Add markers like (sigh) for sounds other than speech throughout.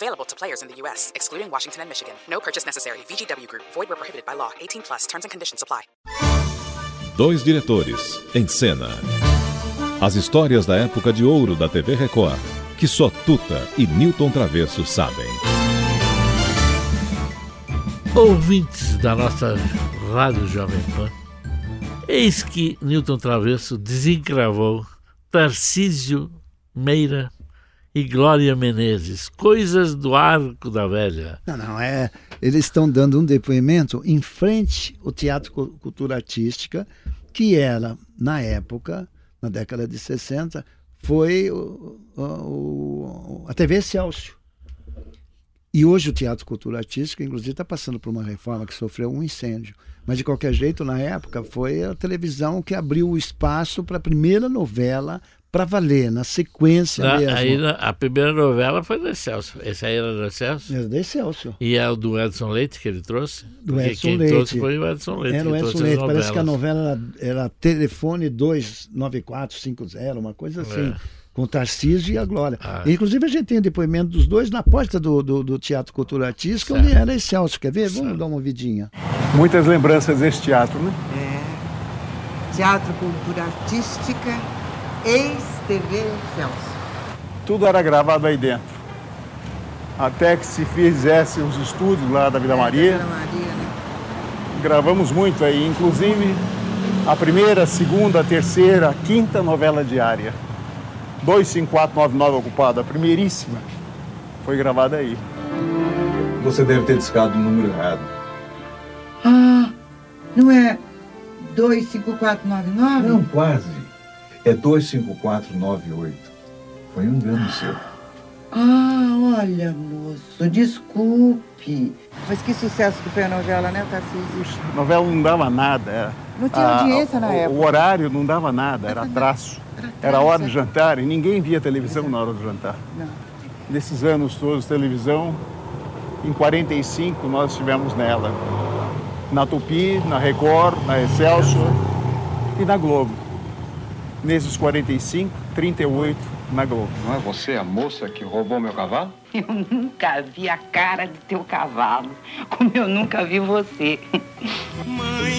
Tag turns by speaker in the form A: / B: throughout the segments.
A: Available to players in the U.S., excluding Washington and Michigan. No purchase necessary. VGW Group. Void where prohibited by law. 18 plus. Terms and conditions apply.
B: Dois diretores em cena. As histórias da época de ouro da TV Record, que só Tuta e Newton Travesso sabem.
C: Ouvintes da nossa Rádio Jovem Pan, eis que Newton Travesso desencravou Tarcísio Meira e Glória Menezes, coisas do arco da velha.
D: Não, não, é. Eles estão dando um depoimento em frente ao Teatro Cultura Artística, que era, na época, na década de 60, foi o, o, a TV Celso. E hoje o Teatro Cultura Artística, inclusive, está passando por uma reforma que sofreu um incêndio. Mas, de qualquer jeito, na época, foi a televisão que abriu o espaço para a primeira novela para valer, na sequência
C: Na-
D: mesmo.
C: aí na- a primeira novela foi do Excelso. Esse aí era do Excelso.
D: Era da Celso.
C: E é o do Edson Leite que ele trouxe?
D: Do
C: Porque
D: Edson
C: quem
D: Leite.
C: trouxe foi o Edson Leite.
D: Era o Edson Leite. Parece que a novela era, era telefone 29450, uma coisa assim.
C: É.
D: Com o Tarcísio e a Glória.
C: Ah.
D: Inclusive, a gente tem o depoimento dos dois na porta do, do, do Teatro Cultura Artística, onde era Celso. Quer ver? Vamos dar uma ouvidinha.
E: Muitas lembranças desse teatro, né?
F: Teatro Cultura Artística, ex-TV Celso.
E: Tudo era gravado aí dentro. Até que se fizesse os estúdios lá da Vila Maria,
F: Vila Maria, né?
E: gravamos muito aí, inclusive a primeira, a segunda, a terceira, a quinta novela diária. 25499 ocupada, a primeiríssima, foi gravada aí.
G: Você deve ter discado o número errado.
F: Ah, não é 25499?
G: Não, quase. É 25498. Foi um engano seu.
F: Ah, olha, moço, desculpe. Mas que sucesso que foi a novela, né, Tarcísio?
E: A novela não dava nada. Era,
F: Não tinha
E: a-
F: audiência na
E: o,
F: época.
E: O horário não dava nada, era traço. Era hora de jantar e ninguém via televisão na hora do jantar.
F: Não.
E: Nesses anos todos, televisão, em 45 nós estivemos nela. Na Tupi, na Record, na Excelsior e na Globo. Nesses 45, 38 na Globo.
G: Não é você a moça que roubou meu cavalo? (laughs)
H: Eu nunca vi a cara de teu cavalo, como eu nunca vi você.
I: Manhã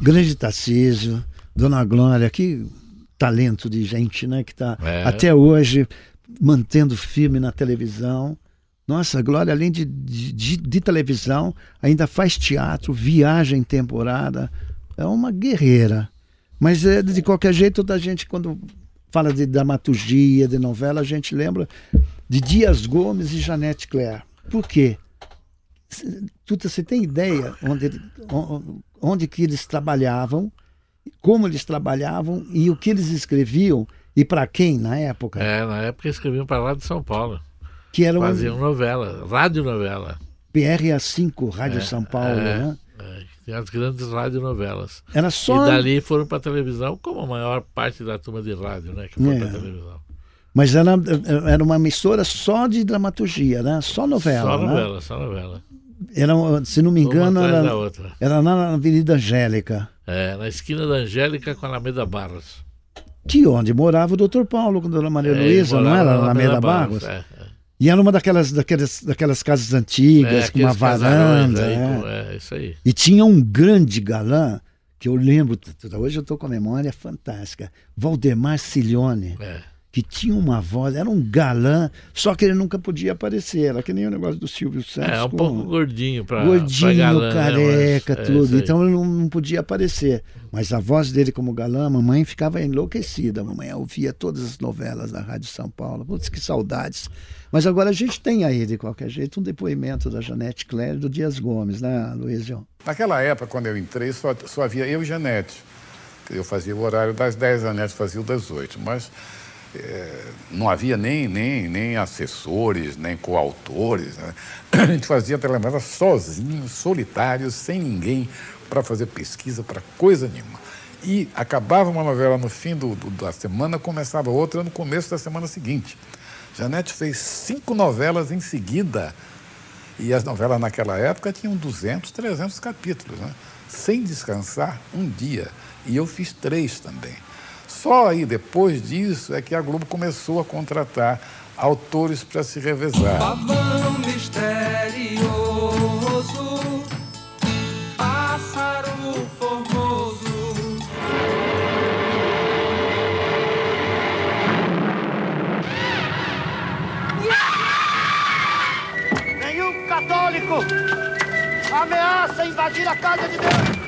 D: Grande Tarcísio, Dona Glória, que talento de gente, né? Que está
C: É.
D: até hoje mantendo firme na televisão. Nossa, Glória, além de, de, de- televisão, ainda faz teatro, viaja em temporada. É uma guerreira. Mas é, de qualquer jeito, a gente, quando fala de dramaturgia, de novela, a gente lembra de Dias Gomes e Janete Claire. Por quê? Tuta, você tem ideia onde, on- onde que eles trabalhavam, como eles trabalhavam e o que eles escreviam e para quem na época?
C: É, na época escreviam para lá de São Paulo.
D: Que era um
C: Faziam novela, radionovela.
D: PRA5, Rádio
C: É,
D: São Paulo,
C: é,
D: né?
C: é, as grandes radionovelas.
D: Era só.
C: E dali foram para televisão, como a maior parte da turma de rádio, né? Que foi
D: É.
C: para televisão.
D: Mas era, era uma emissora só de dramaturgia, né? Só novela.
C: só
D: né?
C: novela, só novela.
D: Era, se não me engano, era,
C: outra.
D: era na Avenida Angélica.
C: É, na esquina da Angélica com a Alameda Barros.
D: Que onde morava o Dr. Paulo com a Dona Maria
C: É,
D: Luísa, não era?
C: na
D: Alameda Barros.
C: Barros, é,
D: E era uma daquelas, daquelas, daquelas casas antigas,
C: É,
D: com uma varanda.
C: aí
D: é.
C: é, isso aí.
D: E tinha um grande galã, que eu lembro, hoje eu estou com a memória fantástica, Valdemar Cilione.
C: É.
D: que tinha uma voz, era um galã, só que ele nunca podia aparecer. Era que nem o negócio do Silvio Santos.
C: É, um
D: com-
C: pouco gordinho pra.
D: Gordinho,
C: pra galã, né,
D: careca,
C: mas é
D: tudo.
C: aí.
D: então ele não, não podia aparecer. Mas a voz dele como galã, a mamãe ficava enlouquecida. A mamãe ouvia todas as novelas da Rádio São Paulo. Putz, que saudades. Mas agora a gente tem aí, de qualquer jeito, um depoimento da Janete Claire e do Dias Gomes, né, Luizio?
J: Naquela época, quando eu entrei, só, só havia eu e Janete. Eu fazia o horário das 10, a Janete fazia o das 8. Mas eh, não havia nem, nem, nem assessores, nem coautores. né? (clears throat) A gente fazia telenovela sozinho, solitário, sem ninguém, para fazer pesquisa, para coisa nenhuma. E acabava uma novela no fim do, do- da semana, começava outra no começo da semana seguinte. Janete fez cinco novelas em seguida. E as novelas naquela época tinham 200, 300 capítulos, né? sem descansar um dia. E eu fiz três também. Só aí, depois disso, é que a Globo começou a contratar autores para se revezar.
I: Pavão misterioso, pássaro formoso.
K: Nenhum católico ameaça invadir a casa de Deus.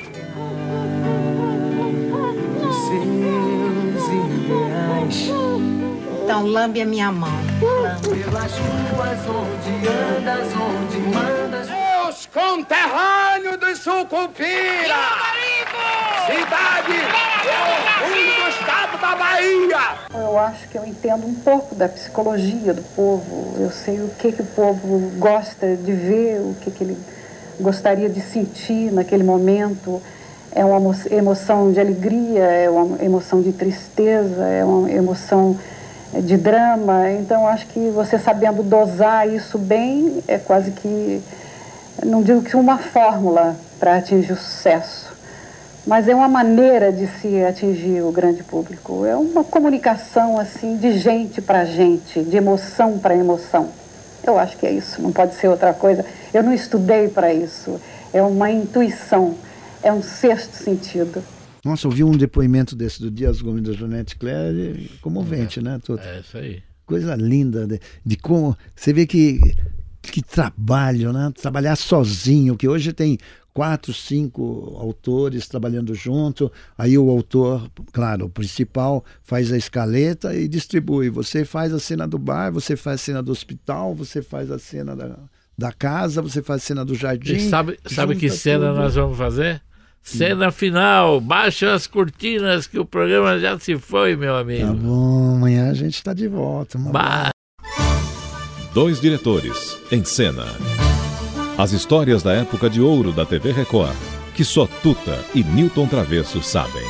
L: Então lambe a minha mão.
I: Pelas ruas onde andas, onde mandas.
K: Meus conterrâneos do Sucupira! Cidade é orgulho do estado da Bahia!
M: Eu acho que eu entendo um pouco da psicologia do povo. Eu sei o que, que o povo gosta de ver, o que, que ele gostaria de sentir naquele momento. É uma emo- emoção de alegria, é uma emoção de tristeza, é uma emoção de drama. Então, acho que você sabendo dosar isso bem é quase que, não digo que uma fórmula para atingir o sucesso. Mas é uma maneira de se atingir o grande público. É uma comunicação assim de gente para gente, de emoção para emoção. Eu acho que é isso, não pode ser outra coisa. Eu não estudei para isso. É uma intuição, é um sexto sentido.
D: Nossa, ouvi um depoimento desse do Dias Gomes da Janete Claire, é comovente, né, Tuta?
C: É isso aí.
D: Coisa linda de, de como. Você vê que, que trabalho, né? Trabalhar sozinho, que hoje tem quatro, cinco autores trabalhando junto. Aí o autor, claro, o principal, faz a escaleta e distribui. Você faz a cena do bar, você faz a cena do hospital, você faz a cena da, da casa, você faz a cena do jardim.
C: E sabe, sabe que cena
D: tudo.
C: nós vamos fazer? Cena final, baixa as cortinas que o programa já se foi, meu amigo.
D: Tá bom, amanhã a gente está de volta.
C: Ba-
B: Dois diretores em cena. As histórias da época de ouro da TV Record, que só Tuta e Newton Travesso sabem.